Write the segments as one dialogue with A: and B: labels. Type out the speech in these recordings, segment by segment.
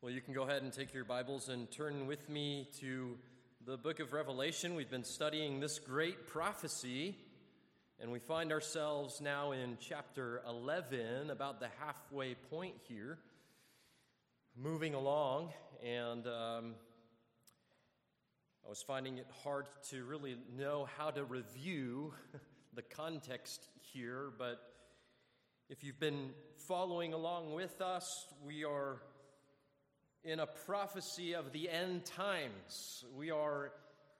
A: Well, you can go ahead and take your Bibles and turn with me to the book of Revelation. We've been studying this great prophecy, and we find ourselves now in chapter 11, about the halfway point here, moving along. And um, I was finding it hard to really know how to review the context here, but if you've been following along with us, we are in a prophecy of the end times. We are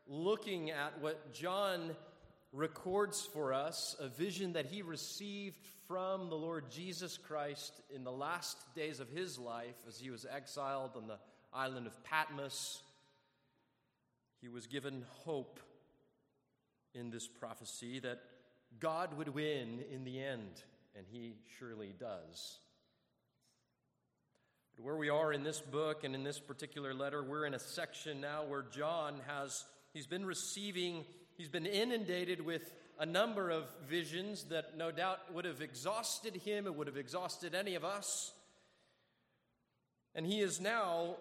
A: looking at what John records for us, a vision that he received from the Lord Jesus Christ in the last days of his life as he was exiled on the island of Patmos. He was given hope in this prophecy that God would win in the end, and he surely does. But where we are in this book and in this particular letter, we're in a section now where John has, he's been receiving, he's been inundated with a number of visions that no doubt would have exhausted him, it would have exhausted any of us. And he is now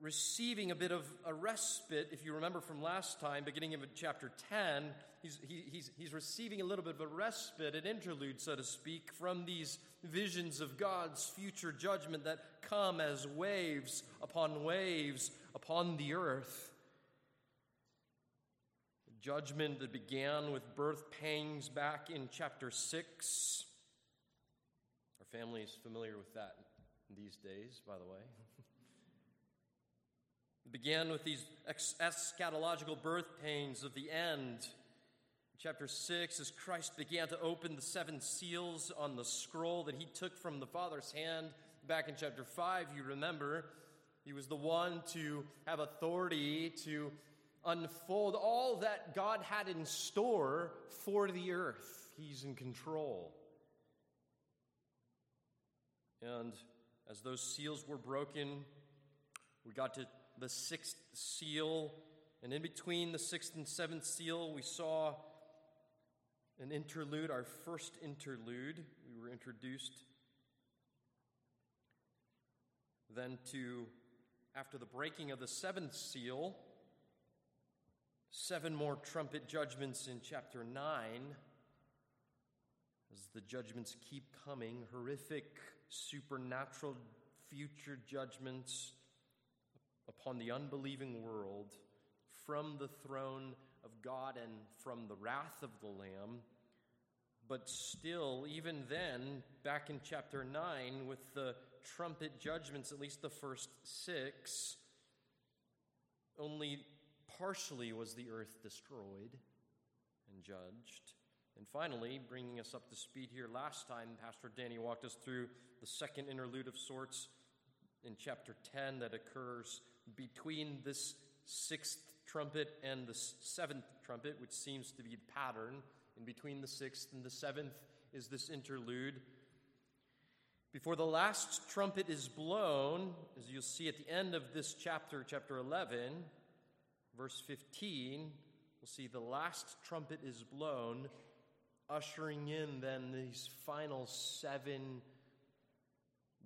A: receiving a bit of a respite. If you remember from last time, beginning of chapter 10, he's, he, he's, he's receiving a little bit of a respite, an interlude, so to speak, from these visions of God's future judgment that come as waves upon waves upon the earth. The Judgment that began with birth pangs back in chapter 6. Our family is familiar with that these days, by the way. Began with these eschatological birth pains of the end. Chapter 6, as Christ began to open the seven seals on the scroll that he took from the Father's hand back in chapter 5, you remember, he was the one to have authority to unfold all that God had in store for the earth. He's in control. And as those seals were broken, we got to the sixth seal. And in between the sixth and seventh seal, we saw an interlude, our first interlude. We were introduced then to, after the breaking of the seventh seal, seven more trumpet judgments in chapter 9. As the judgments keep coming, horrific, supernatural future judgments upon the unbelieving world from the throne of God and from the wrath of the Lamb. But still, even then, back in chapter 9, with the trumpet judgments, at least the first six, only partially was the earth destroyed and judged. And finally, bringing us up to speed here, last time Pastor Danny walked us through the second interlude of sorts in chapter 10 that occurs between this sixth trumpet and the seventh trumpet, which seems to be the pattern. In between the sixth and the seventh is this interlude. Before the last trumpet is blown, as you'll see at the end of this chapter, chapter 11, verse 15, we'll see the last trumpet is blown, ushering in then these final seven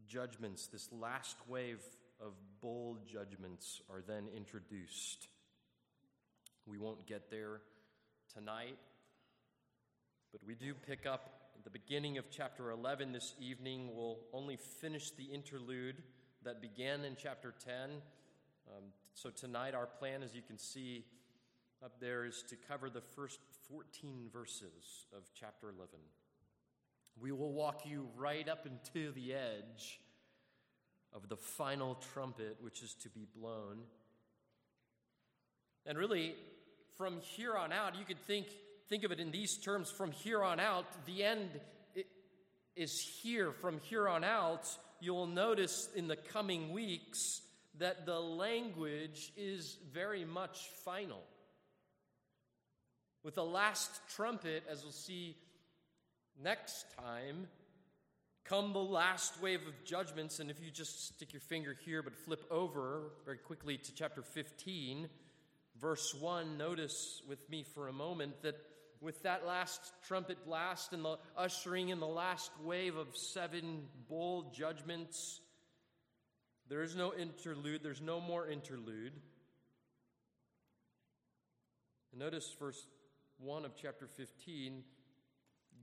A: judgments, this last wave of bowl judgments are then introduced. We won't get there tonight, but we do pick up the beginning of chapter 11 this evening. We'll only finish the interlude that began in chapter 10. Um, so tonight, our plan, as you can see up there, is to cover the first 14 verses of chapter 11. We will walk you right up into the edge of the final trumpet which is to be blown. And really, from here on out, you could think, think of it in these terms from here on out, the end is here. From here on out, you'll notice in the coming weeks that the language is very much final. With the last trumpet, as we'll see next time, come the last wave of judgments. And if you just stick your finger here, but flip over very quickly to chapter 15, verse 1, notice with me for a moment that with that last trumpet blast and the ushering in the last wave of seven bowl judgments, There is no interlude, there's no more interlude. And notice verse 1 of chapter 15,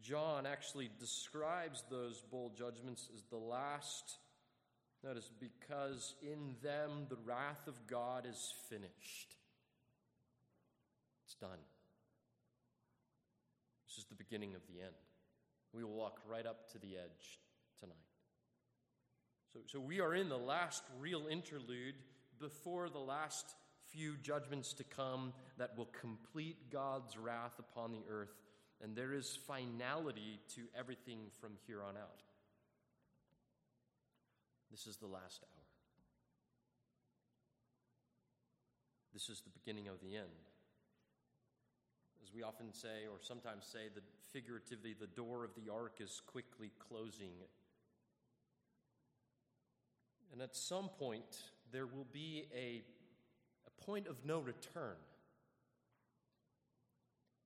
A: John actually describes those bowl judgments as the last. Notice, because in them the wrath of God is finished. Done. This is the beginning of the end. We will walk right up to the edge tonight. So, so we are in the last real interlude before the last few judgments to come that will complete God's wrath upon the earth, and there is finality to everything from here on out. This is the last hour. This is the beginning of the end. As we often say, or sometimes say, that figuratively, the door of the ark is quickly closing. And at some point, there will be a point of no return.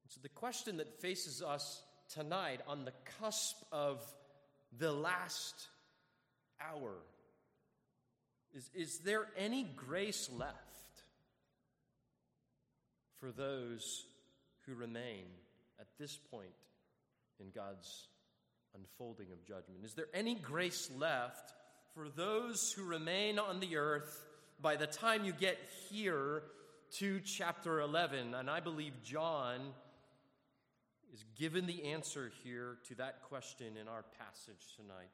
A: And so, the question that faces us tonight on the cusp of the last hour is Is there any grace left for those who remain at this point in God's unfolding of judgment? Is there any grace left for those who remain on the earth by the time you get here to chapter 11, and I believe John is given the answer here to that question in our passage tonight.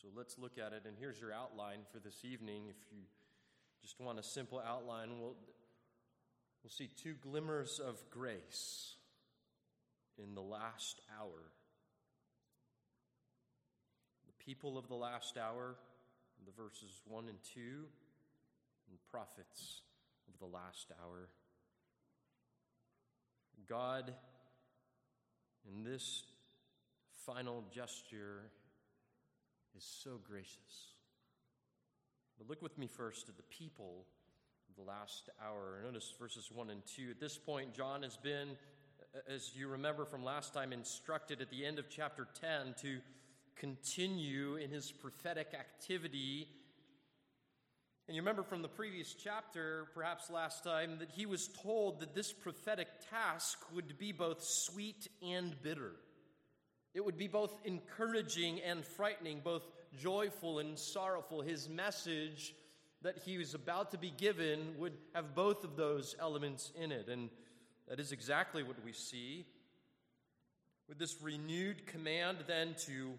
A: So let's look at it, and here's your outline for this evening. If you just want a simple outline, we'll, we'll see two glimmers of grace in the last hour. The people of the last hour the verses 1 and 2, and prophets of the last hour. God, in this final gesture, is so gracious. But look with me first at the people the last hour. Notice verses 1 and 2. At this point, John has been, as you remember from last time, instructed at the end of chapter 10 to continue in his prophetic activity. And you remember from the previous chapter, perhaps last time, that he was told that this prophetic task would be both sweet and bitter. It would be both encouraging and frightening, both joyful and sorrowful. His message that he was about to be given would have both of those elements in it. And that is exactly what we see. With this renewed command, then, to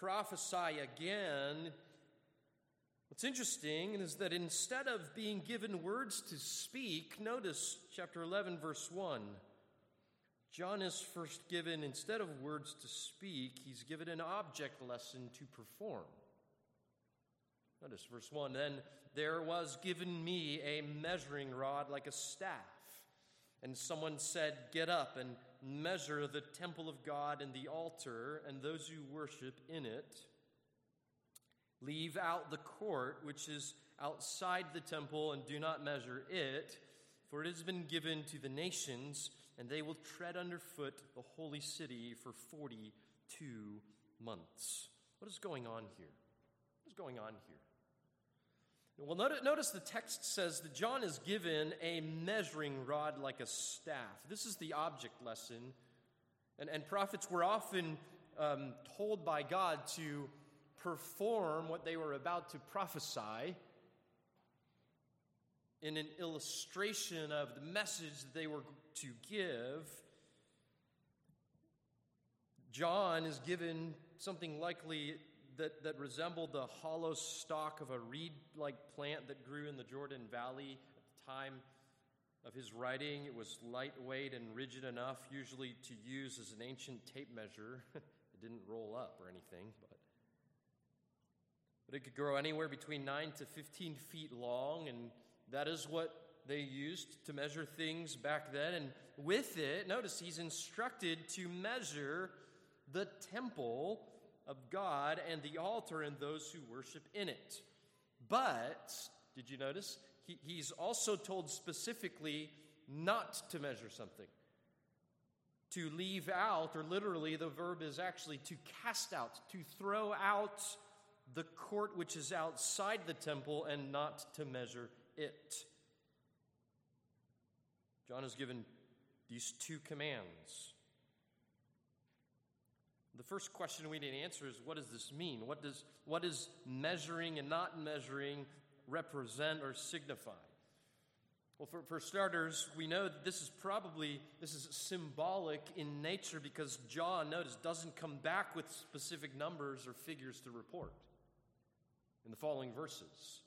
A: prophesy again, what's interesting is that instead of being given words to speak, notice chapter 11, verse 1. John is first given, instead of words to speak, he's given an object lesson to perform. Notice verse 1 Then there was given me a measuring rod like a staff. And someone said, Get up and measure the temple of God and the altar and those who worship in it. Leave out the court, which is outside the temple, and do not measure it, for it has been given to the nations, and they will tread underfoot the holy city for 42 months. What is going on here? What is going on here? Well, notice the text says that John is given a measuring rod like a staff. This is the object lesson. And, and prophets were often um, told by God to perform what they were about to prophesy in an illustration of the message that they were to give. John is given something likely that, that resembled the hollow stalk of a reed like plant that grew in the Jordan Valley at the time of his writing. It was lightweight and rigid enough, usually to use as an ancient tape measure. it didn't roll up or anything, but, but it could grow anywhere between 9 to 15 feet long, and that is what they used to measure things back then. And with it, notice he's instructed to measure the temple of God and the altar and those who worship in it. But, did you notice? He, he's also told specifically not to measure something. To leave out, or literally, the verb is actually to cast out, to throw out the court which is outside the temple and not to measure it. John has given these two commands. The first question we need to answer is what does this mean? What does, what does measuring and not measuring represent or signify? Well, for, for starters, we know that this is probably this is symbolic in nature because John, notice, doesn't come back with specific numbers or figures to report in the following verses.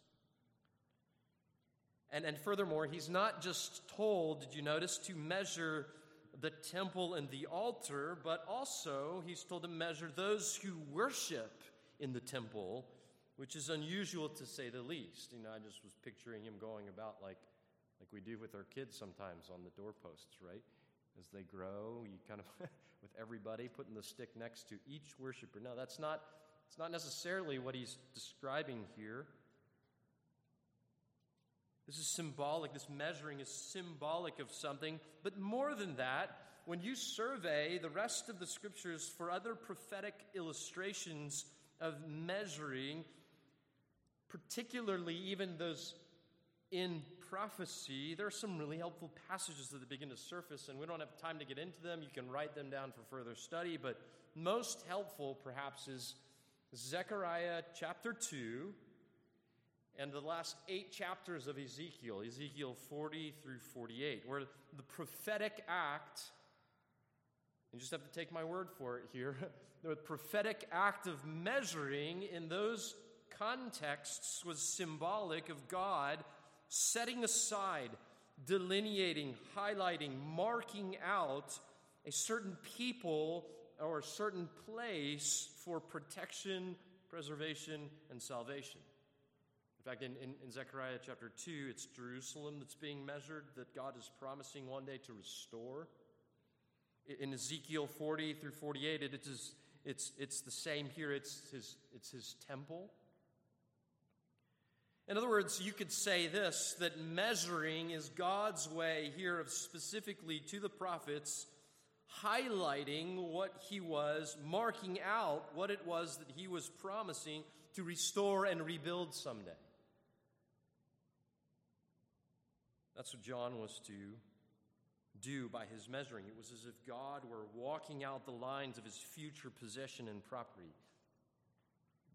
A: And, and furthermore, he's not just told, did you notice, to measure the temple and the altar, but also he's told to measure those who worship in the temple, which is unusual to say the least. You know, I just was picturing him going about like, like we do with our kids sometimes on the doorposts, right? As they grow, you kind of, with everybody putting the stick next to each worshiper. No, that's not, it's not necessarily what he's describing here. This is symbolic. This measuring is symbolic of something. But more than that, when you survey the rest of the scriptures for other prophetic illustrations of measuring, particularly even those in prophecy, there are some really helpful passages that begin to surface, and we don't have time to get into them. You can write them down for further study, but most helpful, perhaps, is Zechariah chapter 2 and the last eight chapters of Ezekiel, Ezekiel 40 through 48, where the prophetic act, you just have to take my word for it here, the prophetic act of measuring in those contexts was symbolic of God setting aside, delineating, highlighting, marking out a certain people or a certain place for protection, preservation, and salvation. In fact, in, in, in, Zechariah chapter 2, it's Jerusalem that's being measured that God is promising one day to restore. In Ezekiel 40 through 48, it is, it's, it's the same here. It's his, it's his temple. In other words, you could say this that measuring is God's way here of specifically to the prophets highlighting what he was, marking out what it was that he was promising to restore and rebuild someday. That's what John was to do by his measuring. It was as if God were walking out the lines of his future possession and property.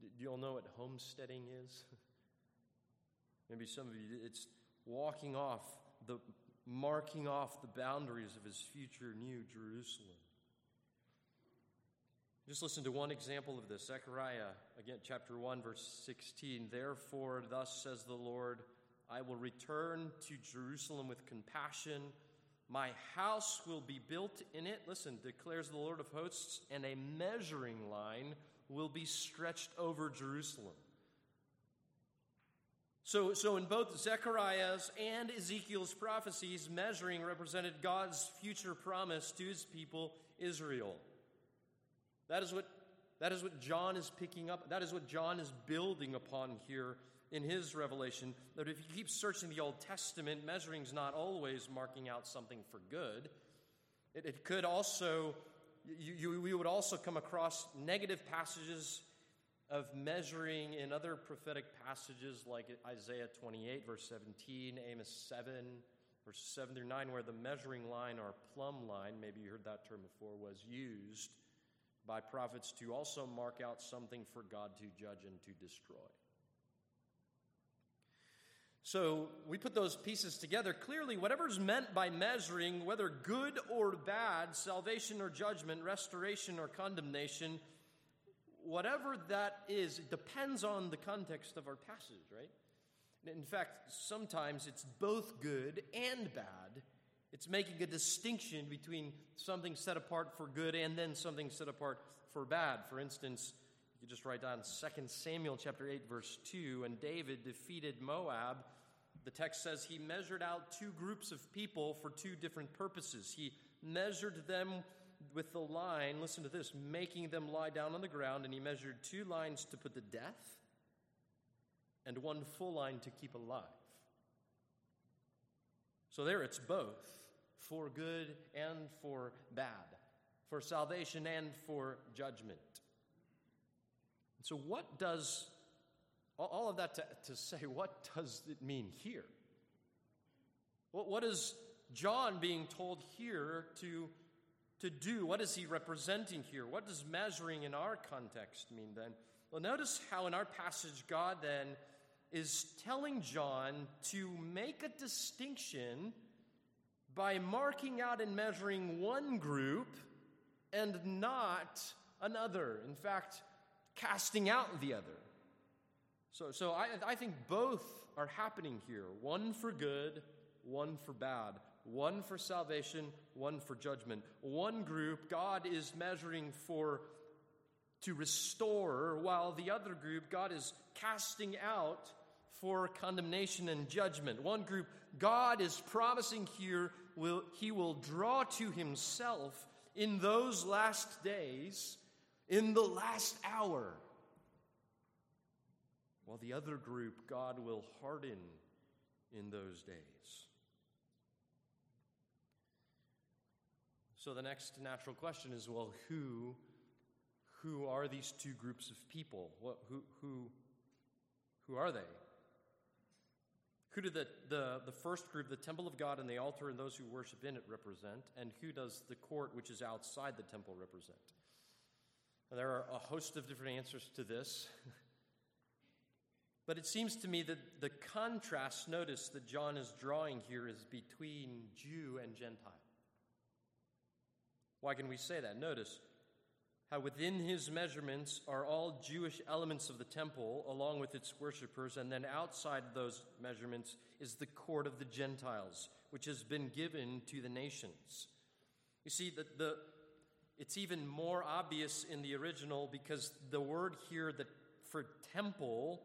A: Do you all know what homesteading is? Maybe some of you, it's walking off, the marking off the boundaries of his future new Jerusalem. Just listen to one example of this Zechariah, again, chapter 1, verse 16. Therefore, thus says the Lord, I will return to Jerusalem with compassion. My house will be built in it, listen, declares the Lord of hosts, and a measuring line will be stretched over Jerusalem. So, so in both Zechariah's and Ezekiel's prophecies, measuring represented God's future promise to his people, Israel. That is what, that is what John is picking up. That is what John is building upon here in his revelation that if you keep searching the Old Testament, measuring is not always marking out something for good. It, it could also, you, you, we would also come across negative passages of measuring in other prophetic passages like Isaiah 28, verse 17, Amos 7, verses 7 through 9, where the measuring line or plumb line, maybe you heard that term before, was used by prophets to also mark out something for God to judge and to destroy. So we put those pieces together. Clearly, whatever's meant by measuring, whether good or bad, salvation or judgment, restoration or condemnation, whatever that is, it depends on the context of our passage, right? In fact, sometimes it's both good and bad. It's making a distinction between something set apart for good and then something set apart for bad. For instance, you just write down 2 Samuel chapter 8 verse 2 and David defeated Moab. The text says he measured out two groups of people for two different purposes. He measured them with the line, listen to this, making them lie down on the ground, and he measured two lines to put to death and one full line to keep alive. So there it's both for good and for bad, for salvation and for judgment. So, what does all of that to, to say, what does it mean here? What, what is John being told here to, to do? What is he representing here? What does measuring in our context mean then? Well, notice how in our passage, God then is telling John to make a distinction by marking out and measuring one group and not another. In fact, casting out the other. So, so I, I think both are happening here one for good, one for bad, one for salvation, one for judgment. One group, God is measuring for to restore, while the other group, God is casting out for condemnation and judgment. One group, God is promising here will, he will draw to himself in those last days, in the last hour. While the other group, God will harden in those days. So the next natural question is well, who, who are these two groups of people? What, who, who, who are they? Who do the, the, the first group, the temple of God and the altar and those who worship in it, represent? And who does the court, which is outside the temple, represent? There are a host of different answers to this. but it seems to me that the contrast, notice, that John is drawing here is between Jew and Gentile. Why can we say that? Notice how within his measurements are all Jewish elements of the temple, along with its worshippers, and then outside those measurements is the court of the Gentiles, which has been given to the nations. You see, that the, it's even more obvious in the original because the word here that for temple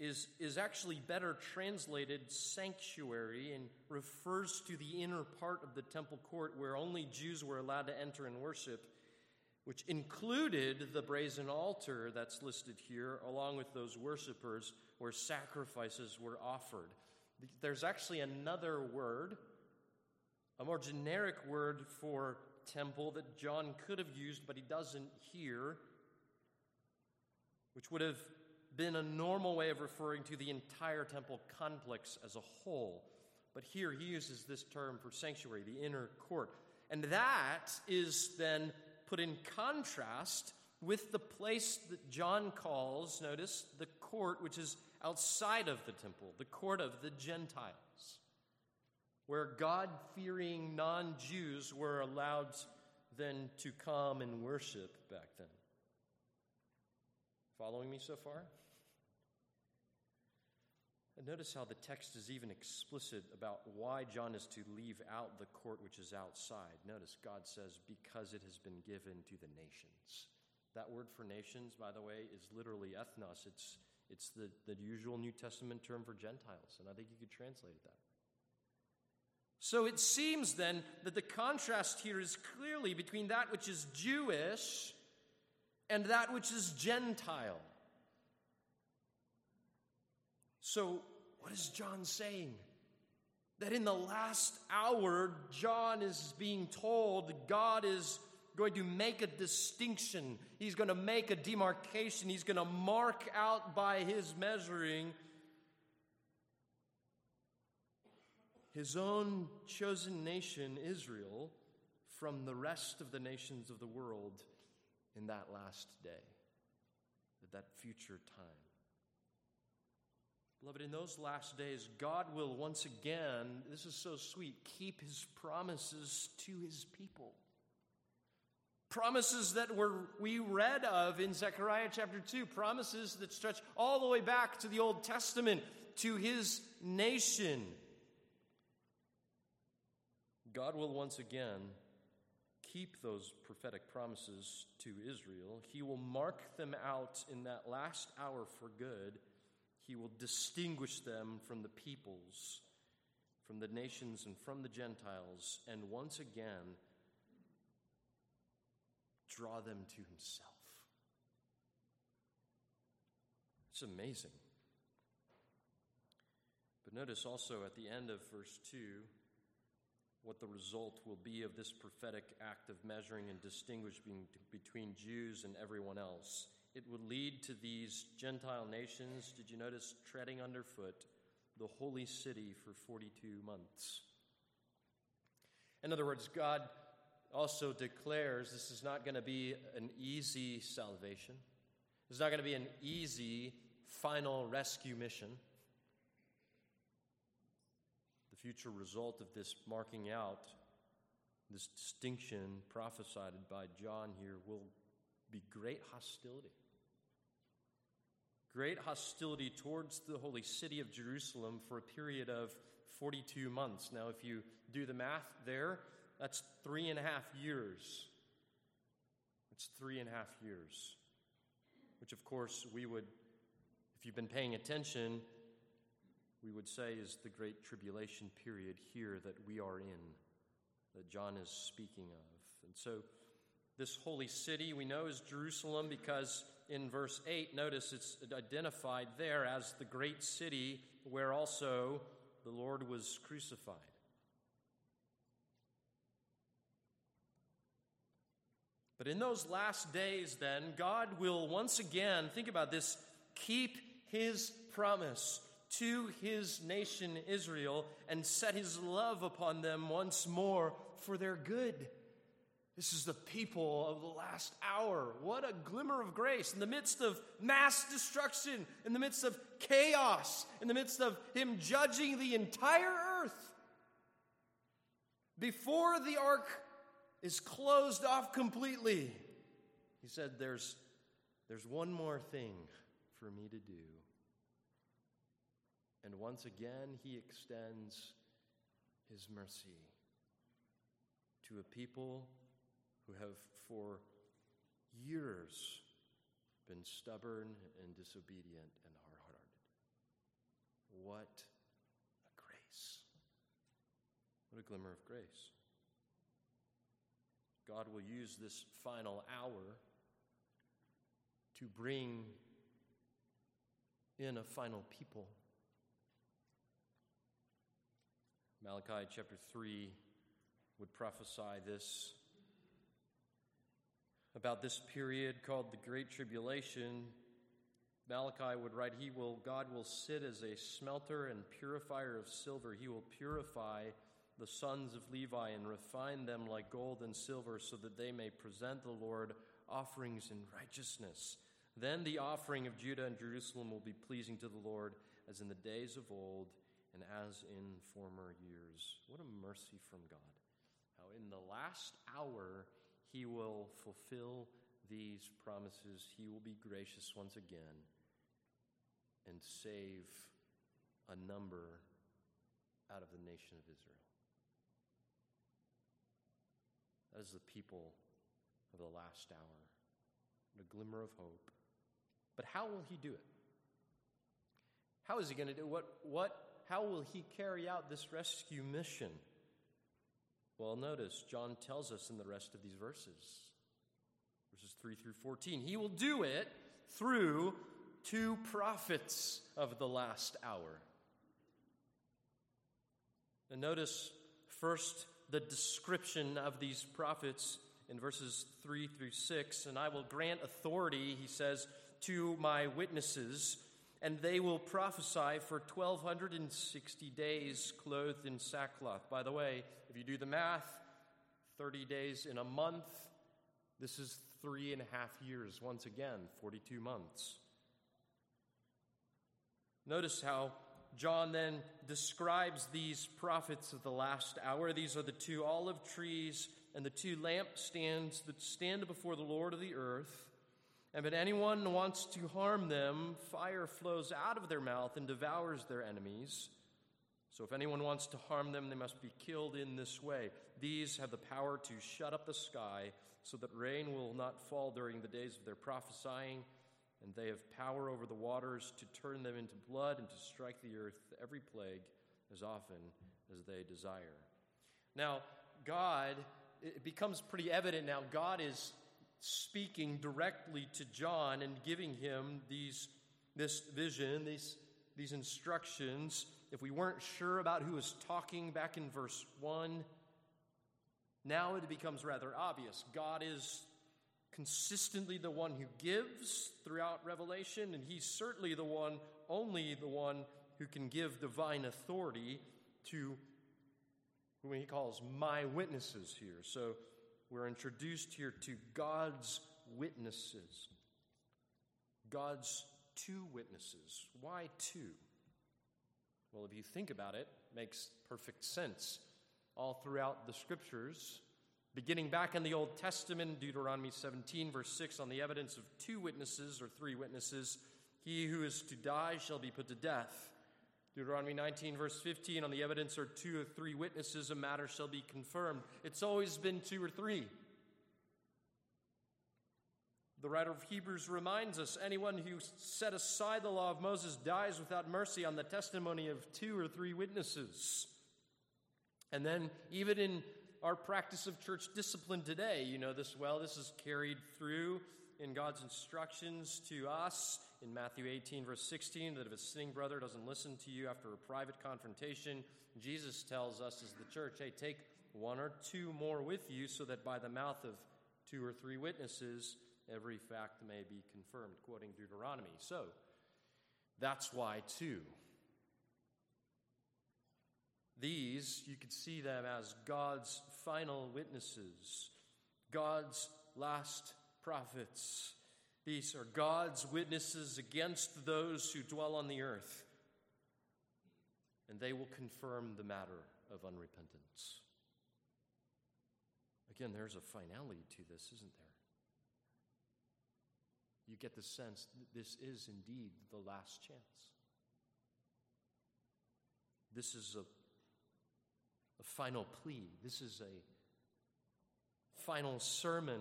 A: is, is actually better translated sanctuary and refers to the inner part of the temple court where only Jews were allowed to enter and worship, which included the brazen altar that's listed here, along with those worshipers where sacrifices were offered. There's actually another word, a more generic word for temple that John could have used, but he doesn't here, which would have been a normal way of referring to the entire temple complex as a whole. But here he uses this term for sanctuary, the inner court. And that is then put in contrast with the place that John calls, notice, the court which is outside of the temple, the court of the Gentiles, where God fearing non Jews were allowed then to come and worship back then. Following me so far? And notice how the text is even explicit about why John is to leave out the court which is outside. Notice God says, because it has been given to the nations. That word for nations, by the way, is literally ethnos. It's, it's the, the usual New Testament term for Gentiles, and I think you could translate that. So it seems then that the contrast here is clearly between that which is Jewish and that which is Gentile. So, what is John saying? That in the last hour, John is being told God is going to make a distinction. He's going to make a demarcation. He's going to mark out by his measuring his own chosen nation, Israel, from the rest of the nations of the world in that last day, at that future time. Beloved, in those last days, God will once again, this is so sweet, keep his promises to his people. Promises that were we read of in Zechariah chapter 2, promises that stretch all the way back to the Old Testament, to his nation. God will once again keep those prophetic promises to Israel. He will mark them out in that last hour for good he will distinguish them from the peoples, from the nations, and from the Gentiles, and once again draw them to himself. It's amazing. But notice also at the end of verse 2 what the result will be of this prophetic act of measuring and distinguishing between Jews and everyone else. it would lead to these Gentile nations, did you notice, treading underfoot the holy city for 42 months? In other words, God also declares this is not going to be an easy salvation. It's not going to be an easy final rescue mission. Future result of this marking out, this distinction prophesied by John here, will be great hostility. Great hostility towards the holy city of Jerusalem for a period of 42 months. Now, if you do the math there, that's three and a half years. It's three and a half years. Which, of course, we would, if you've been paying attention, we would say is the great tribulation period here that we are in, that John is speaking of. And so, this holy city we know is Jerusalem because in verse 8, notice it's identified there as the great city where also the Lord was crucified. But in those last days, then, God will once again, think about this, keep his promise to his nation Israel and set his love upon them once more for their good. This is the people of the last hour. What a glimmer of grace in the midst of mass destruction, in the midst of chaos, in the midst of Him judging the entire earth. Before the ark is closed off completely, He said, There's, there's one more thing for me to do. And once again, He extends His mercy to a people who have for years been stubborn and disobedient and hard hearted. What a grace! What a glimmer of grace. God will use this final hour to bring in a final people. Malachi chapter 3 would prophesy this about this period called the Great Tribulation, Malachi would write, He will, God will sit as a smelter and purifier of silver. He will purify the sons of Levi and refine them like gold and silver so that they may present the Lord offerings in righteousness. Then the offering of Judah and Jerusalem will be pleasing to the Lord as in the days of old and as in former years. What a mercy from God. How in the last hour he will fulfill these promises. He will be gracious once again and save a number out of the nation of Israel. That is the people of the last hour, a glimmer of hope. But how will he do it? How is he going to do it? What, what, how will he carry out this rescue mission? Well, notice, John tells us in the rest of these verses, verses 3 through 14. He will do it through two prophets of the last hour. And notice first the description of these prophets in verses 3 through 6. And I will grant authority, he says, to my witnesses and they will prophesy for 1260 days clothed in sackcloth. By the way, if you do the math, 30 days in a month, this is three and a half years. Once again, 42 months. Notice how John then describes these prophets of the last hour. These are the two olive trees and the two lampstands that stand before the Lord of the earth. And if anyone wants to harm them, fire flows out of their mouth and devours their enemies. So if anyone wants to harm them, they must be killed in this way. These have the power to shut up the sky so that rain will not fall during the days of their prophesying, and they have power over the waters to turn them into blood and to strike the earth every plague as often as they desire. Now, God, it becomes pretty evident now, God is speaking directly to John and giving him these, this vision, these, these instructions. If we weren't sure about who was talking back in verse 1, now it becomes rather obvious. God is consistently the one who gives throughout Revelation, and he's certainly the one, only the one who can give divine authority to who he calls my witnesses here. So we're introduced here to God's witnesses. God's two witnesses. Why two? Well, if you think about it, it makes perfect sense. All throughout the scriptures, beginning back in the Old Testament, Deuteronomy 17, verse 6, on the evidence of two witnesses or three witnesses, he who is to die shall be put to death. Deuteronomy 19, verse 15, on the evidence or two or three witnesses, a matter shall be confirmed. It's always been two or three. The writer of Hebrews reminds us anyone who set aside the law of Moses dies without mercy on the testimony of two or three witnesses. And then, even in our practice of church discipline today, you know this well, this is carried through in God's instructions to us in Matthew 18, verse 16, that if a sinning brother doesn't listen to you after a private confrontation, Jesus tells us as the church, hey, take one or two more with you so that by the mouth of two or three witnesses, every fact may be confirmed, quoting Deuteronomy. So, that's why, two. These, you could see them as God's final witnesses, God's last prophets. These are God's witnesses against those who dwell on the earth, and they will confirm the matter of unrepentance. Again, there's a finality to this, isn't there? You get the sense that this is indeed the last chance. This is a, a final plea. This is a final sermon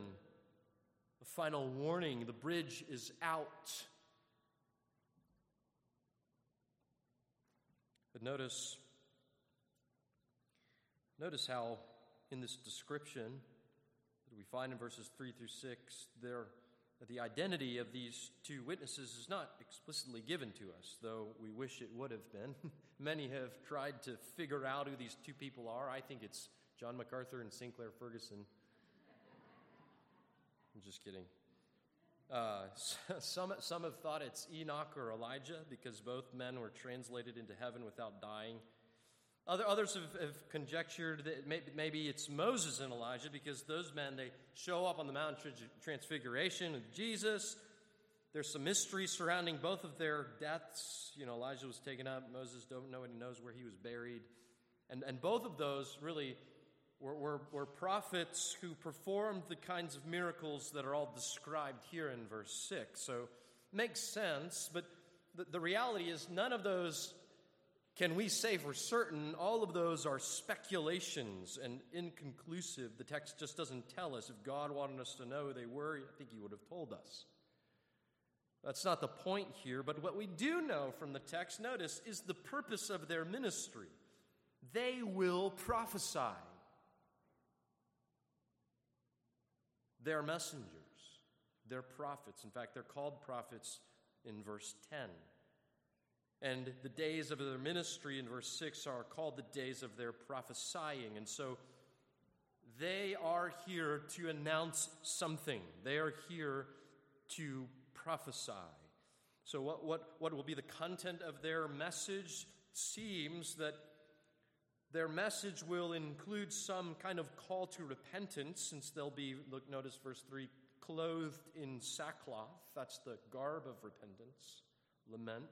A: a final warning the bridge is out. But notice, notice how in this description that we find in verses 3 through 6, there, the identity of these two witnesses is not explicitly given to us, though we wish it would have been. Many have tried to figure out who these two people are. I think it's John MacArthur and Sinclair Ferguson. I'm just kidding. Uh, some, some have thought it's Enoch or Elijah because both men were translated into heaven without dying. Other, others have, have conjectured that maybe, it's Moses and Elijah because those men, they show up on the Mount Transfiguration of Jesus. There's some mystery surrounding both of their deaths. You know, Elijah was taken up. Moses, don't nobody knows where he was buried. And, and both of those really were, were, were prophets who performed the kinds of miracles that are all described here in verse 6. So makes sense, but the, the reality is none of those can we say for certain. All of those are speculations and inconclusive. The text just doesn't tell us. If God wanted us to know who they were, I think He would have told us. That's not the point here, but what we do know from the text, notice, is the purpose of their ministry. They will prophesy. They're messengers, they're prophets. In fact, they're called prophets in verse 10. And the days of their ministry in verse 6 are called the days of their prophesying. And so they are here to announce something, they are here to prophesy. So, what, what, what will be the content of their message? Seems that their message will include some kind of call to repentance, since they'll be, look, notice verse 3, clothed in sackcloth. That's the garb of repentance, lament.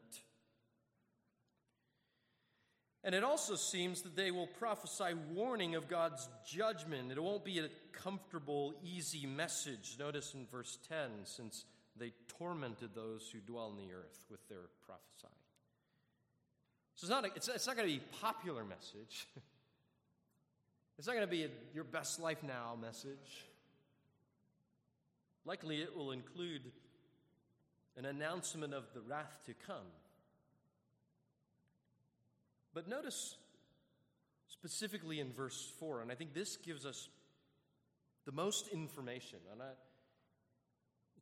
A: And it also seems that they will prophesy warning of God's judgment. It won't be a comfortable, easy message. Notice in verse 10, since they tormented those who dwell on the earth with their prophesying. So it's not, a, it's, not going to be popular message. it's not going to be a, your best life now message. Likely it will include an announcement of the wrath to come. But notice specifically in verse 4, and I think this gives us the most information. And I,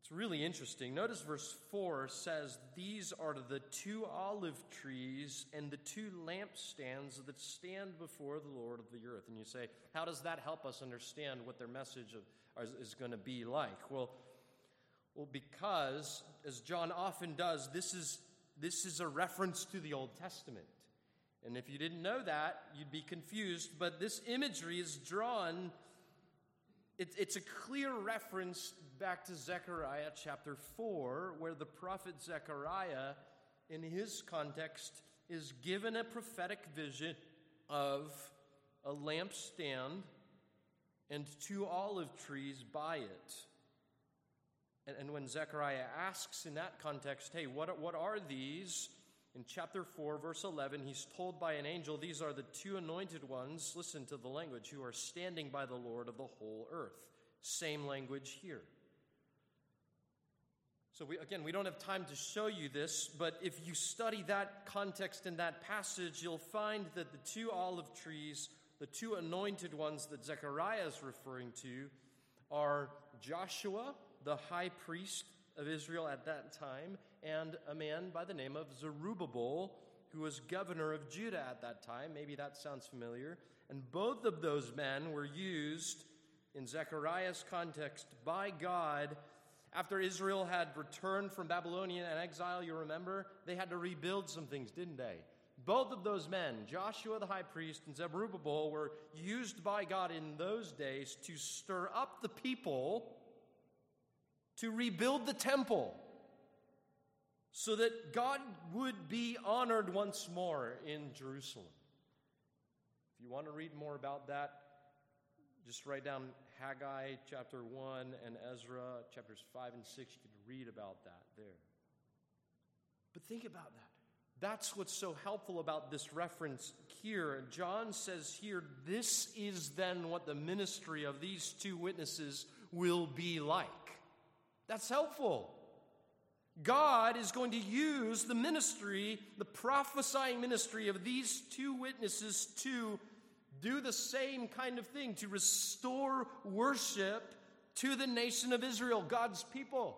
A: It's really interesting. Notice verse 4 says, These are the two olive trees and the two lampstands that stand before the Lord of the earth. And you say, How does that help us understand what their message of, is, is going to be like? Well, well, because, as John often does, this is, this is a reference to the Old Testament. And if you didn't know that, you'd be confused. But this imagery is drawn, it, it's a clear reference back to Zechariah chapter 4, where the prophet Zechariah, in his context, is given a prophetic vision of a lampstand and two olive trees by it. And, and when Zechariah asks in that context, hey, what, what are these? In chapter 4, verse 11, he's told by an angel, These are the two anointed ones, listen to the language, who are standing by the Lord of the whole earth. Same language here. So, we, again, we don't have time to show you this, but if you study that context in that passage, you'll find that the two olive trees, the two anointed ones that Zechariah is referring to, are Joshua, the high priest of Israel at that time, and a man by the name of Zerubbabel, who was governor of Judah at that time. Maybe that sounds familiar. And both of those men were used in Zechariah's context by God after Israel had returned from Babylonian exile, you remember, they had to rebuild some things, didn't they? Both of those men, Joshua the high priest and Zerubbabel, were used by God in those days to stir up the people to rebuild the temple so that God would be honored once more in Jerusalem. If you want to read more about that, just write down Haggai chapter 1 and Ezra chapters 5 and 6. You can read about that there. But think about that. That's what's so helpful about this reference here. John says here, this is then what the ministry of these two witnesses will be like. That's helpful. God is going to use the ministry, the prophesying ministry of these two witnesses to do the same kind of thing to restore worship to the nation of Israel, God's people.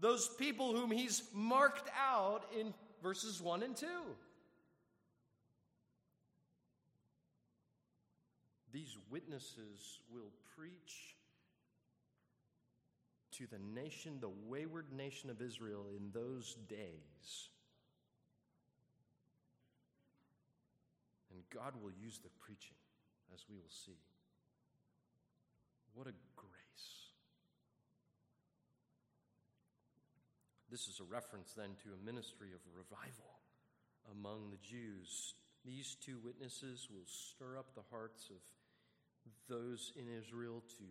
A: Those people whom he's marked out in verses 1 and 2. These witnesses will preach to the nation, the wayward nation of Israel in those days And God will use the preaching, as we will see. What a grace. This is a reference then to a ministry of revival among the Jews. These two witnesses will stir up the hearts of those in Israel to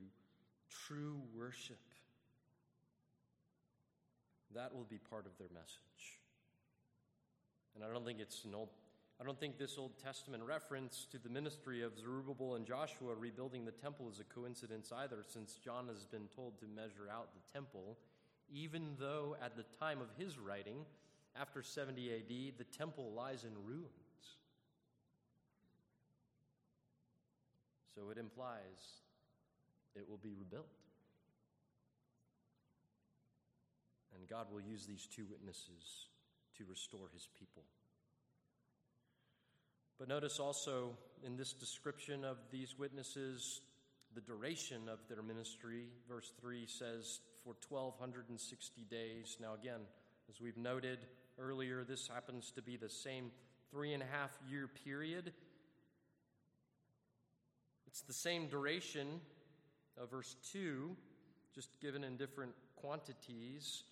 A: true worship. That will be part of their message. And I don't think it's an old I don't think this Old Testament reference to the ministry of Zerubbabel and Joshua rebuilding the temple is a coincidence either, since John has been told to measure out the temple, even though at the time of his writing, after 70 AD, the temple lies in ruins. So it implies it will be rebuilt. And God will use these two witnesses to restore his people. But notice also in this description of these witnesses, the duration of their ministry. Verse 3 says, for 1,260 days. Now, again, as we've noted earlier, this happens to be the same three and a half year period. It's the same duration of verse 2, just given in different quantities.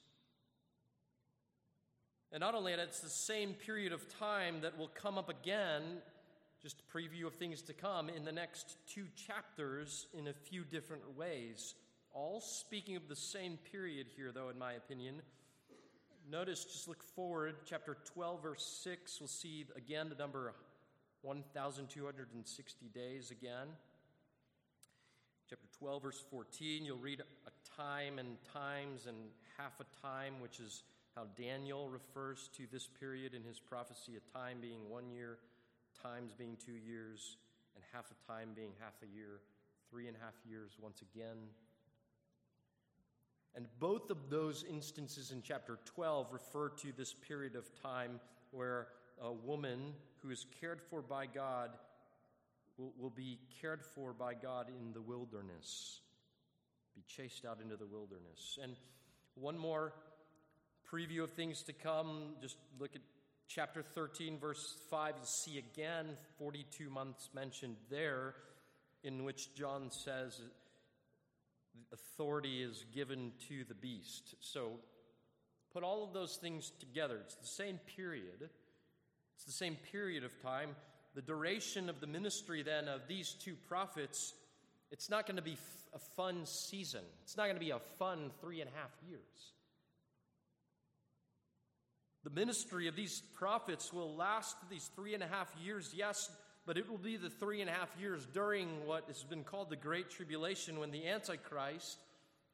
A: And not only that, it's the same period of time that will come up again, just a preview of things to come, in the next two chapters in a few different ways. All speaking of the same period here, though, in my opinion. Notice, just look forward, chapter 12, verse 6, we'll see again the number 1,260 days again. Chapter 12, verse 14, you'll read a time and times and half a time, which is how Daniel refers to this period in his prophecy, a time being one year, times being two years, and half a time being half a year, three and a half years once again. And both of those instances in chapter 12 refer to this period of time where a woman who is cared for by God will, will be cared for by God in the wilderness, be chased out into the wilderness. And one more preview of things to come, just look at chapter 13, verse 5. You see again 42 months mentioned there, in which John says authority is given to the beast. So put all of those things together. It's the same period, it's the same period of time. The duration of the ministry, then, of these two prophets, it's not going to be a fun season. It's not going to be a fun three and a half years. The ministry of these prophets will last these three and a half years, yes, but it will be the three and a half years during what has been called the Great Tribulation when the Antichrist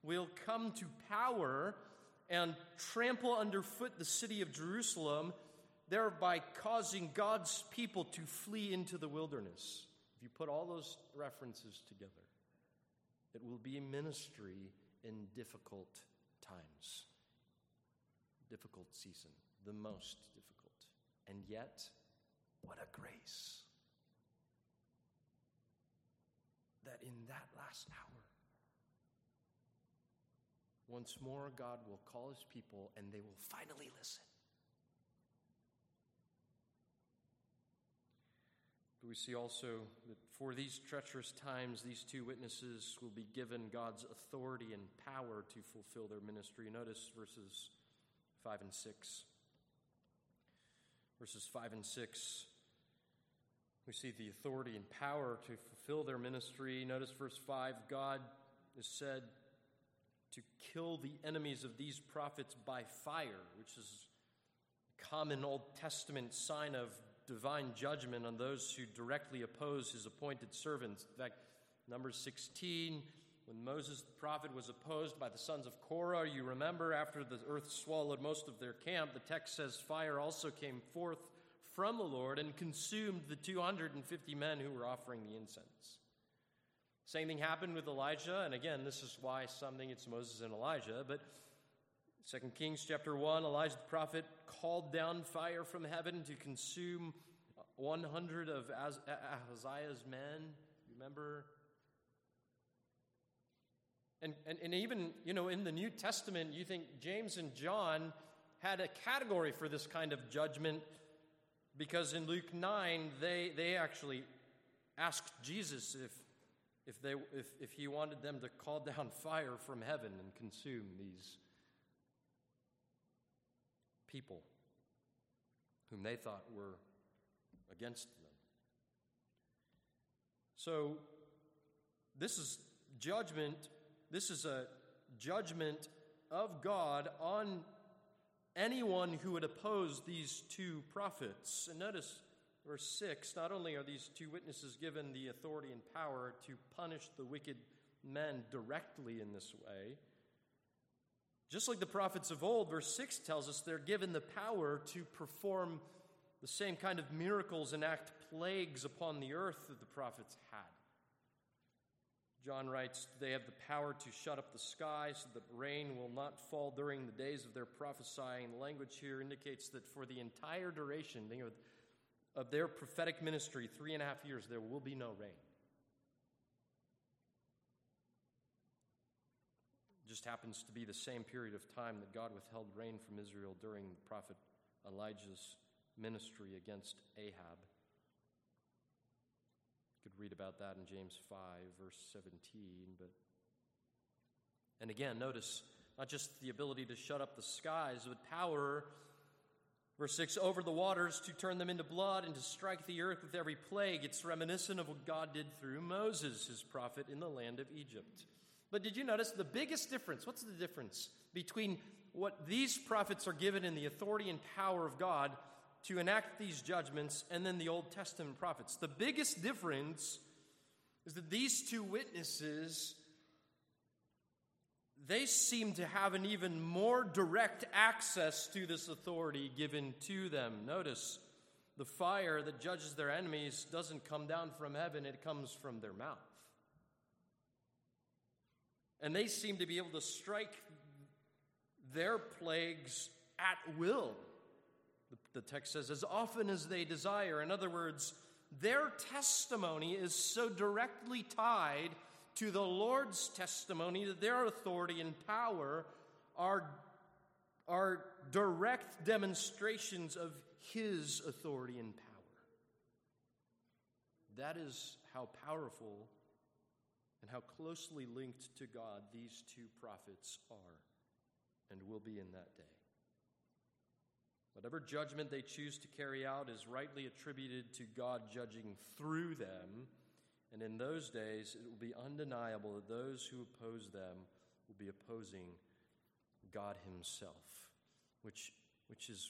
A: will come to power and trample underfoot the city of Jerusalem, thereby causing God's people to flee into the wilderness. If you put all those references together, it will be a ministry in difficult times, difficult season, the most difficult. And yet, what a grace. that in that last hour, once more God will call his people and they will finally listen. But we see also that for these treacherous times, these two witnesses will be given God's authority and power to fulfill their ministry. Notice verses 5 and 6. Verses 5 and 6 we see the authority and power to fulfill their ministry. Notice verse 5 God is said to kill the enemies of these prophets by fire, which is a common Old Testament sign of divine judgment on those who directly oppose his appointed servants. In fact, Numbers 16, when Moses the prophet was opposed by the sons of Korah, you remember after the earth swallowed most of their camp, the text says fire also came forth from the Lord and consumed the 250 men who were offering the incense. Same thing happened with Elijah, and again, this is why something it's Moses and Elijah, but 2 Kings chapter 1, Elijah the prophet called down fire from heaven to consume 100 of Ahaziah's men. Remember? And, and, and even, you know, in the New Testament, you think James and John had a category for this kind of judgment because in Luke 9, they, they actually asked Jesus if, if, they, if, if he wanted them to call down fire from heaven and consume these people whom they thought were against them. So, this is judgment. This is a judgment of God on anyone who would oppose these two prophets. And notice verse 6 not only are these two witnesses given the authority and power to punish the wicked men directly in this way, just like the prophets of old, verse 6 tells us they're given the power to perform the same kind of miracles and act plagues upon the earth that the prophets had. John writes, They have the power to shut up the sky so that rain will not fall during the days of their prophesying. The language here indicates that for the entire duration of their prophetic ministry, three and a half years, there will be no rain. It just happens to be the same period of time that God withheld rain from Israel during the prophet Elijah's ministry against Ahab could read about that in James 5, verse 17. But and again, notice not just the ability to shut up the skies, but power. Verse 6 over the waters to turn them into blood and to strike the earth with every plague. It's reminiscent of what God did through Moses, his prophet, in the land of Egypt. But did you notice the biggest difference? What's the difference between what these prophets are given in the authority and power of God to enact these judgments and then the Old Testament prophets. The biggest difference is that these two witnesses they seem to have an even more direct access to this authority given to them. Notice the fire that judges their enemies doesn't come down from heaven, it comes from their mouth. And they seem to be able to strike their plagues at will. The, text says, as often as they desire. In other words, their testimony is so directly tied to the Lord's testimony that their authority and power are, are direct demonstrations of His authority and power. That is how powerful and how closely linked to God these two prophets are and will be in that day. Whatever judgment they choose to carry out is rightly attributed to God judging through them. And in those days, it will be undeniable that those who oppose them will be opposing God Himself, which, which, is,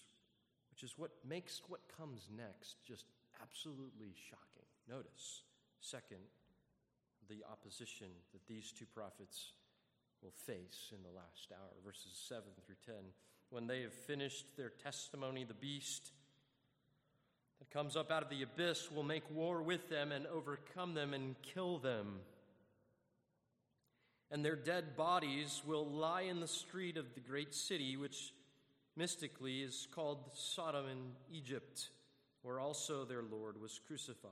A: which is what makes what comes next just absolutely shocking. Notice, second, the opposition that these two prophets will face in the last hour, verses 7 through 10 when they have finished their testimony, the beast that comes up out of the abyss will make war with them and overcome them and kill them. And their dead bodies will lie in the street of the great city, which mystically is called Sodom in Egypt, where also their Lord was crucified.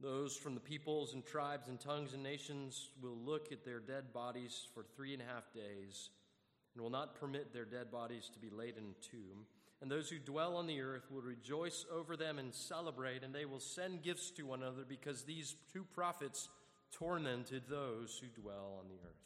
A: Those from the peoples and tribes and tongues and nations will look at their dead bodies for three and a half days and will not permit their dead bodies to be laid in a tomb. And those who dwell on the earth will rejoice over them and celebrate, and they will send gifts to one another because these two prophets tormented those who dwell on the earth.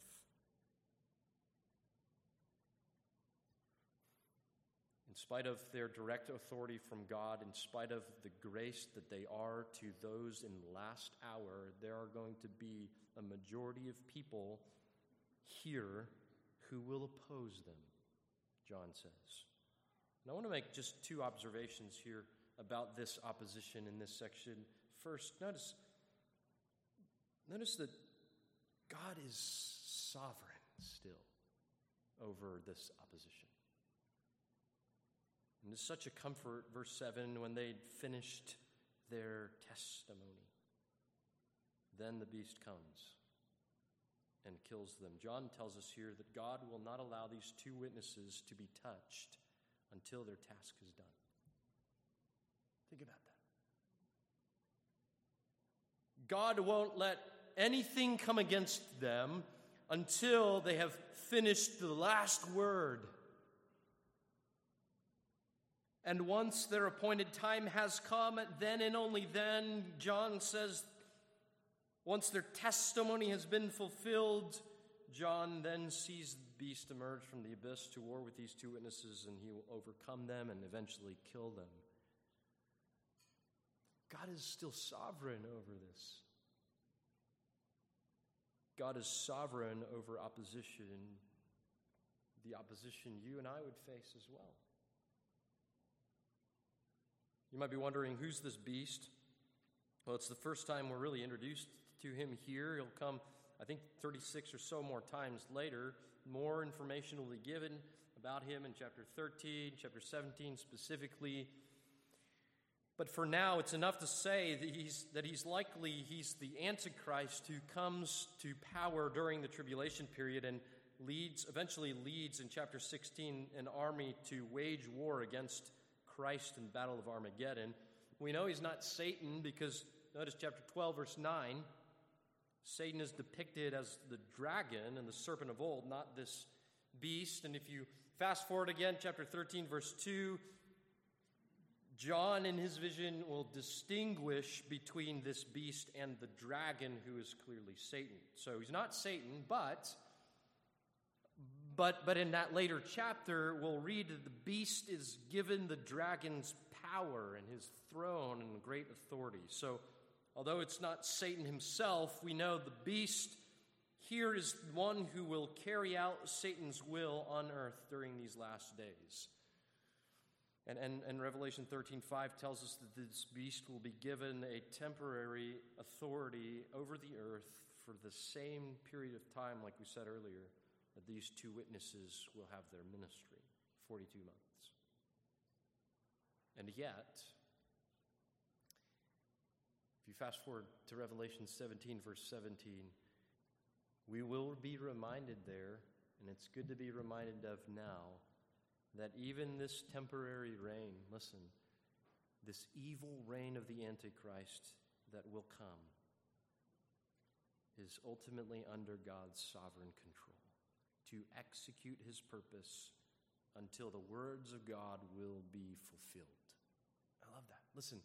A: In spite of their direct authority from God, in spite of the grace that they are to those in the last hour, there are going to be a majority of people here who will oppose them, John says. And I want to make just two observations here about this opposition in this section. First, notice, notice that God is sovereign still over this opposition. And it's such a comfort, verse 7, when they'd finished their testimony. Then the beast comes and kills them. John tells us here that God will not allow these two witnesses to be touched until their task is done. Think about that. God won't let anything come against them until they have finished the last word. And once their appointed time has come, then and only then, John says, once their testimony has been fulfilled, John then sees the beast emerge from the abyss to war with these two witnesses, and he will overcome them and eventually kill them. God is still sovereign over this. God is sovereign over opposition, the opposition you and I would face as well. You might be wondering who's this beast? Well, it's the first time we're really introduced to him here. He'll come, I think, 36 or so more times later. More information will be given about him in chapter 13, chapter 17 specifically. But for now, it's enough to say that he's, that he's likely he's the Antichrist who comes to power during the tribulation period and leads, eventually leads in chapter 16 an army to wage war against Christ in Battle of Armageddon. We know he's not Satan because notice chapter 12, verse 9. Satan is depicted as the dragon and the serpent of old, not this beast. And if you fast forward again, chapter 13, verse 2, John in his vision will distinguish between this beast and the dragon who is clearly Satan. So he's not Satan, but but but in that later chapter we'll read that the beast is given the dragon's power and his throne and great authority. So Although it's not Satan himself, we know the beast here is one who will carry out Satan's will on earth during these last days. And, and, and Revelation 13 5 tells us that this beast will be given a temporary authority over the earth for the same period of time, like we said earlier, that these two witnesses will have their ministry 42 months. And yet, if you fast forward to Revelation 17, verse 17, we will be reminded there And it's good to be reminded of now that even this temporary reign, listen, this evil reign of the Antichrist that will come is ultimately under God's sovereign control to execute his purpose until the words of God will be fulfilled. I love that. Listen,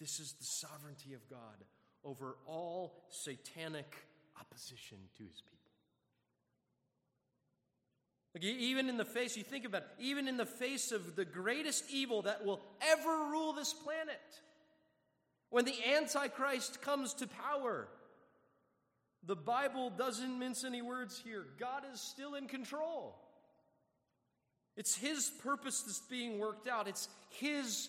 A: this is the sovereignty of God over all satanic opposition to his people. Like even in the face, you think about it, even in the face of the greatest evil that will ever rule this planet, when the Antichrist comes to power, the Bible doesn't mince any words here. God is still in control. It's His purpose that's being worked out, it's His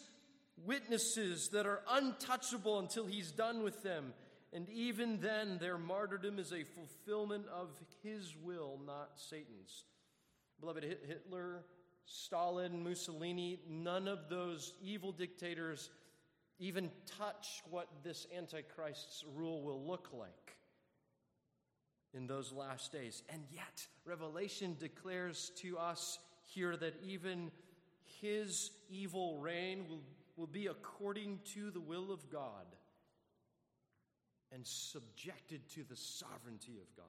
A: witnesses that are untouchable until He's done with them. And even then, their martyrdom is a fulfillment of His will, not Satan's. Beloved, Hitler, Stalin, Mussolini, none of those evil dictators even touch what this Antichrist's rule will look like in those last days. And yet, Revelation declares to us here that even his evil reign will, will be according to the will of God and subjected to the sovereignty of God.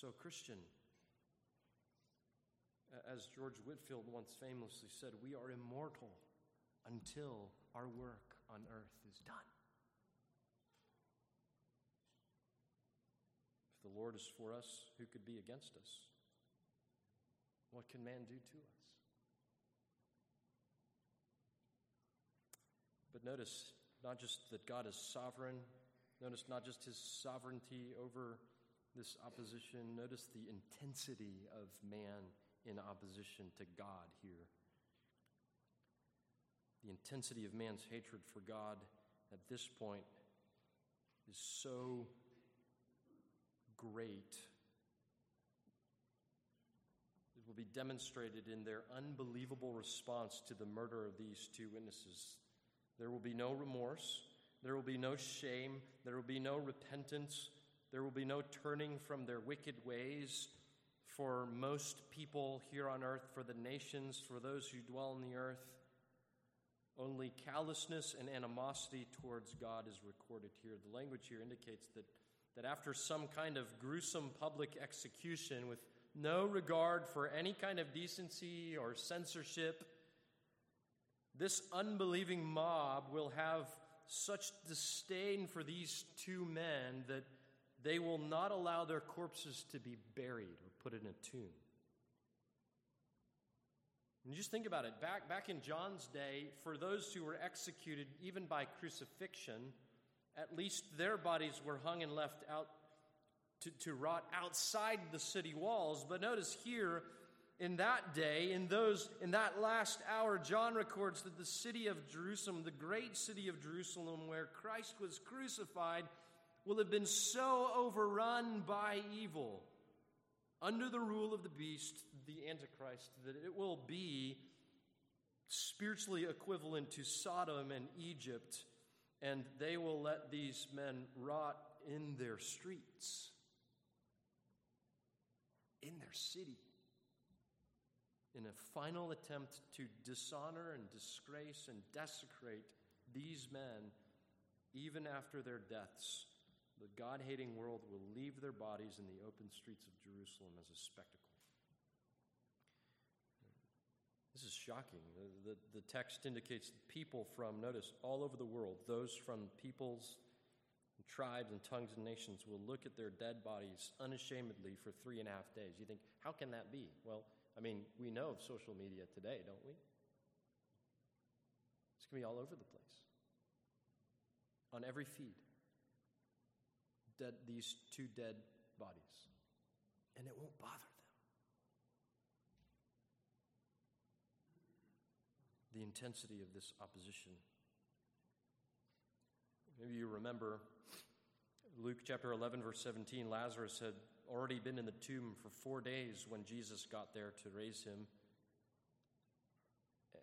A: So, Christian, as George Whitefield once famously said, we are immortal until our work on earth is done. If the Lord is for us, who could be against us? What can man do to us? But notice not just that God is sovereign, notice not just his sovereignty over this opposition, notice the intensity of man in opposition to God here. The intensity of man's hatred for God at this point is so great. It will be demonstrated in their unbelievable response to the murder of these two witnesses. There will be no remorse, there will be no shame, there will be no repentance, there will be no turning from their wicked ways for most people here on earth, for the nations, for those who dwell on the earth. Only callousness and animosity towards God is recorded here. The language here indicates that, that after some kind of gruesome public execution with no regard for any kind of decency or censorship, this unbelieving mob will have such disdain for these two men that they will not allow their corpses to be buried or put in a tomb. And just think about it. Back, back in John's day, for those who were executed even by crucifixion, at least their bodies were hung and left out to, to rot outside the city walls. But notice here, in that day, in those in that last hour, John records that the city of Jerusalem, the great city of Jerusalem, where Christ was crucified, will have been so overrun by evil under the rule of the beast, the Antichrist, that it will be spiritually equivalent to Sodom and Egypt, and they will let these men rot in their streets, in their city, in a final attempt to dishonor and disgrace and desecrate these men even after their deaths the God hating world will leave their bodies in the open streets of Jerusalem as a spectacle. This is shocking. The, the, the, text indicates people from, notice, all over the world, those from peoples, and tribes, and tongues and nations will look at their dead bodies unashamedly for three and a half days. You think, how can that be? Well, I mean, we know of social media today, don't we? It's going to be all over the place, on every feed dead, these two dead bodies, and it won't bother them. The intensity of this opposition. Maybe you remember Luke chapter 11, verse 17. Lazarus had already been in the tomb for four days when Jesus got there to raise him.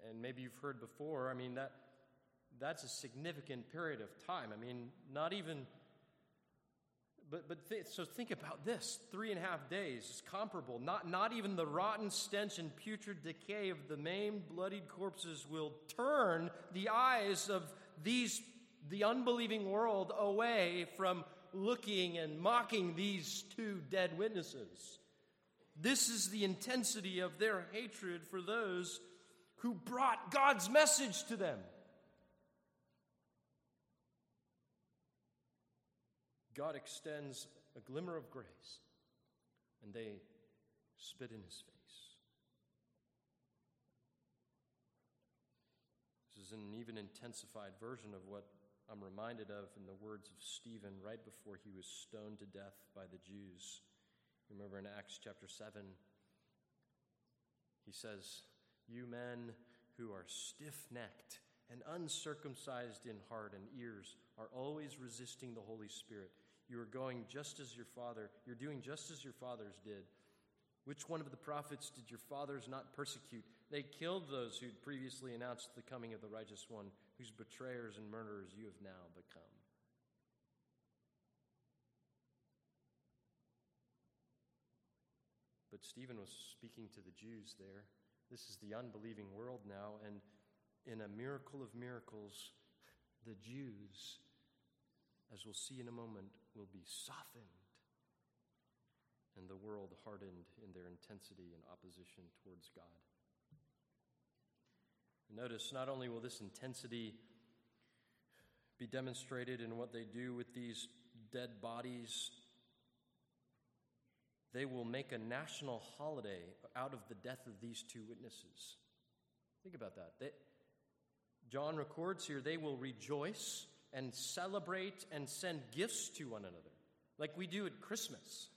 A: And maybe you've heard before, I mean, that, that's a significant period of time. I mean, not even but, but th- so think about this three and a half days is comparable. Not, not even the rotten stench and putrid decay of the maimed, bloodied corpses will turn the eyes of these, the unbelieving world away from looking and mocking these two dead witnesses. This is the intensity of their hatred for those who brought God's message to them. God extends a glimmer of grace, and they spit in his face. This is an even intensified version of what I'm reminded of in the words of Stephen right before he was stoned to death by the Jews. Remember in Acts chapter 7, he says, You men who are stiff necked and uncircumcised in heart and ears are always resisting the Holy Spirit. You are going just as your father, you're doing just as your fathers did. Which one of the prophets did your fathers not persecute? They killed those who'd previously announced the coming of the righteous one, whose betrayers and murderers you have now become. But Stephen was speaking to the Jews there. This is the unbelieving world now, and in a miracle of miracles, the Jews, as we'll see in a moment, will be softened and the world hardened in their intensity and opposition towards God. Notice, not only will this intensity be demonstrated in what they do with these dead bodies, they will make a national holiday out of the death of these two witnesses. Think about that. They, John records here they will rejoice and celebrate and send gifts to one another like we do at Christmas.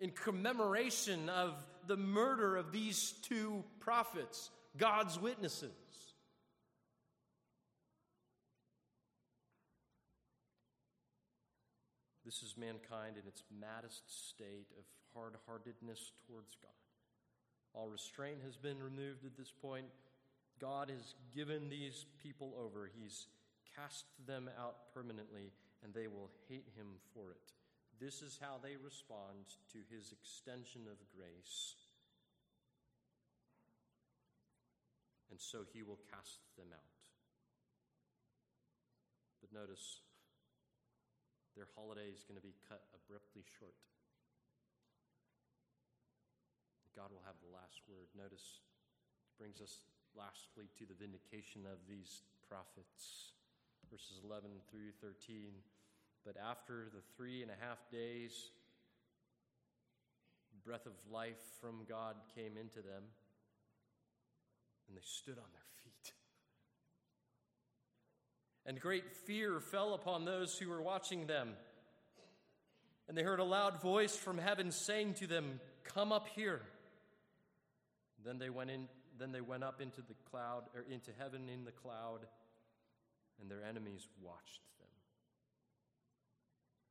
A: In commemoration of the murder of these two prophets, God's witnesses. This is mankind in its maddest state of hard heartedness towards God. All restraint has been removed at this point. God has given these people over. He's cast them out permanently and they will hate him for it. This is how they respond to his extension of grace. And so he will cast them out. But notice, their holiday is going to be cut abruptly short. God will have the last word. Notice, brings us lastly to the vindication of these prophets verses 11 through 13. But after the three and a half days, breath of life from God came into them, and they stood on their feet. And great fear fell upon those who were watching them. And they heard a loud voice from heaven saying to them, Come up here. Then they went in then they went up into the cloud or into heaven in the cloud and their enemies watched.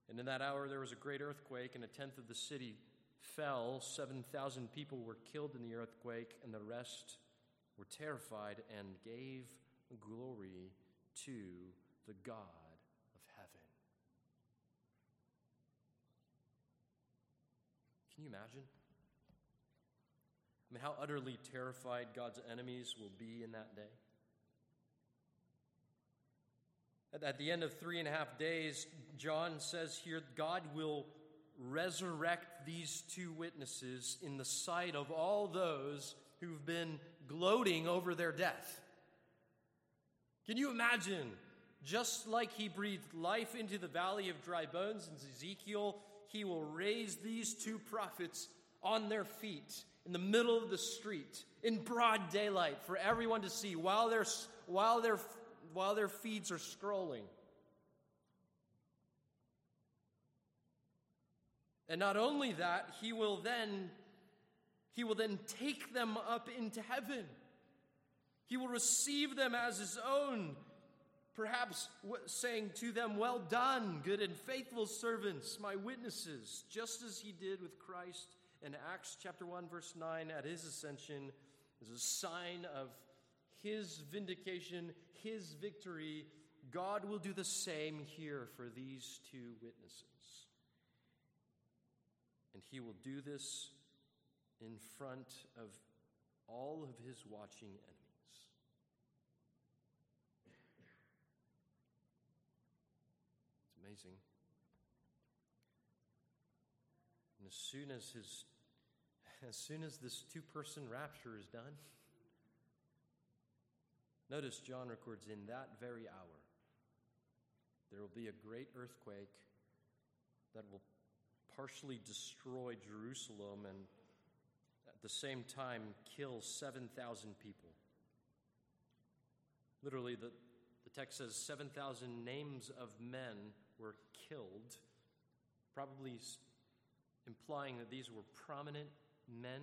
A: And in that hour there was a great earthquake, and a tenth of the city fell. 7,000 people were killed in the earthquake, and the rest were terrified and gave glory to the God of heaven. Can you imagine? I mean, how utterly terrified God's enemies will be in that day. At the end of three and a half days, John says here, God will resurrect these two witnesses in the sight of all those who've been gloating over their death. Can you imagine? Just like he breathed life into the valley of dry bones in Ezekiel, he will raise these two prophets on their feet in the middle of the street in broad daylight for everyone to see while they're, while they're while their feeds are scrolling. And not only that, he will then he will then take them up into heaven. He will receive them as his own, perhaps saying to them, Well done, good and faithful servants, my witnesses, just as he did with Christ in Acts chapter 1, verse 9, at his ascension, as a sign of his vindication, his victory, God will do the same here for these two witnesses. And he will do this in front of all of his watching enemies. It's amazing. And as soon as his as soon as this two-person rapture is done, notice John records in that very hour there will be a great earthquake that will partially destroy Jerusalem and at the same time kill 7,000 people. Literally, the, the text says 7,000 names of men were killed, probably implying that these were prominent men,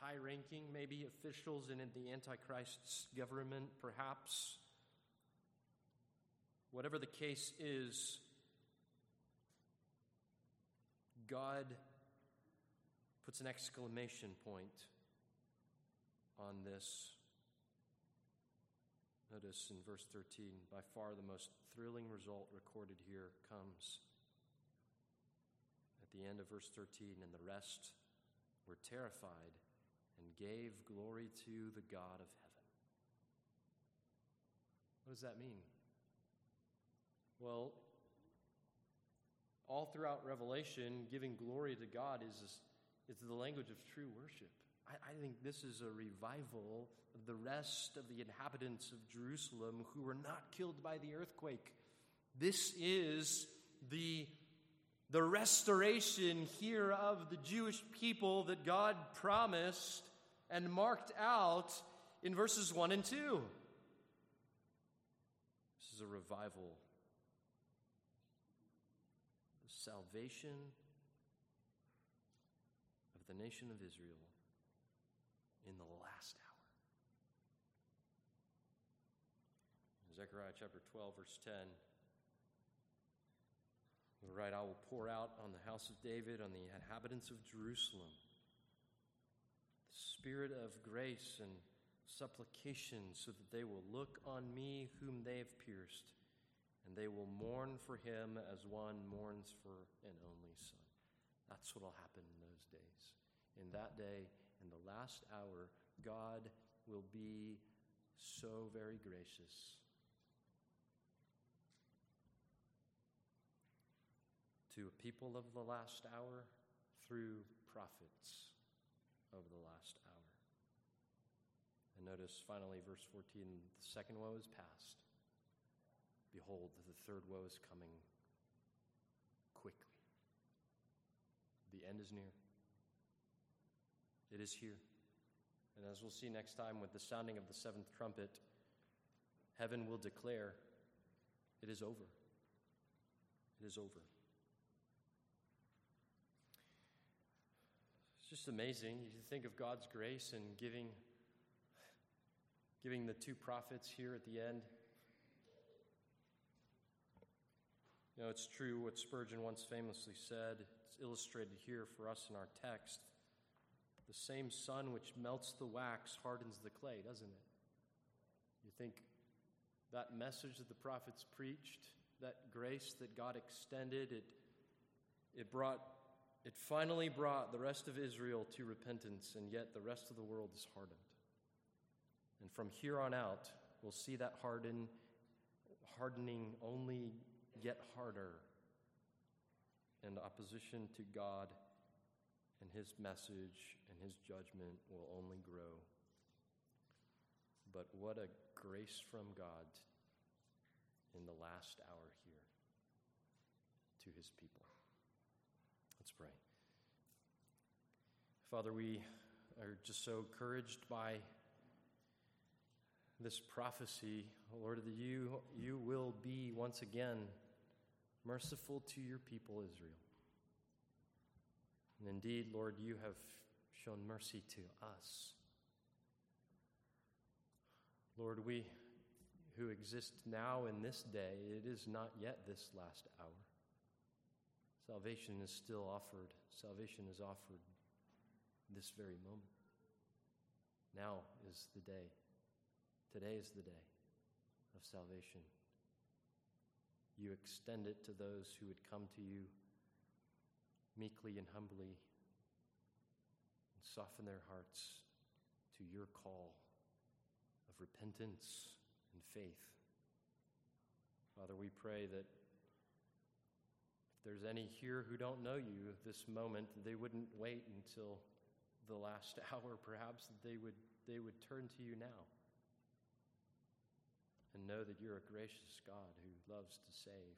A: high ranking, maybe officials in the Antichrist's government, perhaps. Whatever the case is, God puts an exclamation point on this. Notice in verse 13, by far the most thrilling result recorded here comes at the end of verse 13, and the rest were terrified and gave glory to the God of heaven. What does that mean? Well, all throughout Revelation, giving glory to God is, is the language of true worship. I, I think this is a revival of the rest of the inhabitants of Jerusalem who were not killed by the earthquake. This is the, the restoration here of the Jewish people that God promised and marked out in verses 1 and 2. This is a revival salvation of the nation of Israel in the last hour. Zechariah chapter 12, verse 10. Right, I will pour out on the house of David, on the inhabitants of Jerusalem, the spirit of grace and supplication, so that they will look on me whom they have pierced and they will mourn for him as one mourns for an only son. That's what will happen in those days. In that day, in the last hour, God will be so very gracious. To a people of the last hour through prophets of the last hour. And notice finally, verse 14 the second woe is past. Behold, the third woe is coming quickly. The end is near. It is here. And as we'll see next time with the sounding of the seventh trumpet, heaven will declare, It is over. It is over. It's just amazing. You think of God's grace and giving, giving the two prophets here at the end You know, it's true what Spurgeon once famously said. It's illustrated here for us in our text. The same sun which melts the wax hardens the clay, doesn't it? You think that message that the prophets preached, that grace that God extended, it, it brought it finally brought the rest of Israel to repentance, and yet the rest of the world is hardened. And from here on out, we'll see that harden, hardening only get harder, and opposition to God and His message and His judgment will only grow. But what a grace from God in the last hour here to His people. Let's pray. Father, we are just so encouraged by this prophecy, Lord, that you, you will be once again merciful to your people, Israel. And indeed, Lord, you have shown mercy to us. Lord, we who exist now in this day, it is not yet this last hour. Salvation is still offered. Salvation is offered this very moment. Now is the day. Today is the day of salvation you extend it to those who would come to you meekly and humbly and soften their hearts to your call of repentance and faith. Father, we pray that if there's any here who don't know you this moment, they wouldn't wait until the last hour, perhaps, they would, they would turn to you now and know that you're a gracious God who loves to save,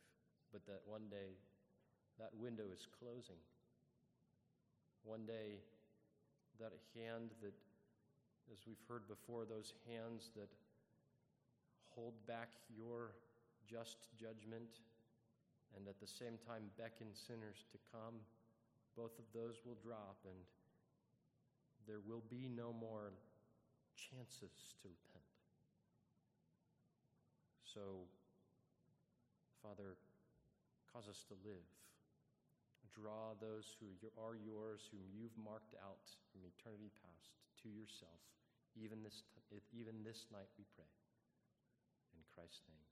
A: but that one day that window is closing. One day, that hand that, as we've heard before, those hands that hold back your just judgment and at the same time beckon sinners to come, both of those will drop and there will be no more chances to repent. So, Father, cause us to live. Draw those who are yours, whom you've marked out from eternity past, to yourself, even this, even this night, we pray. In Christ's name.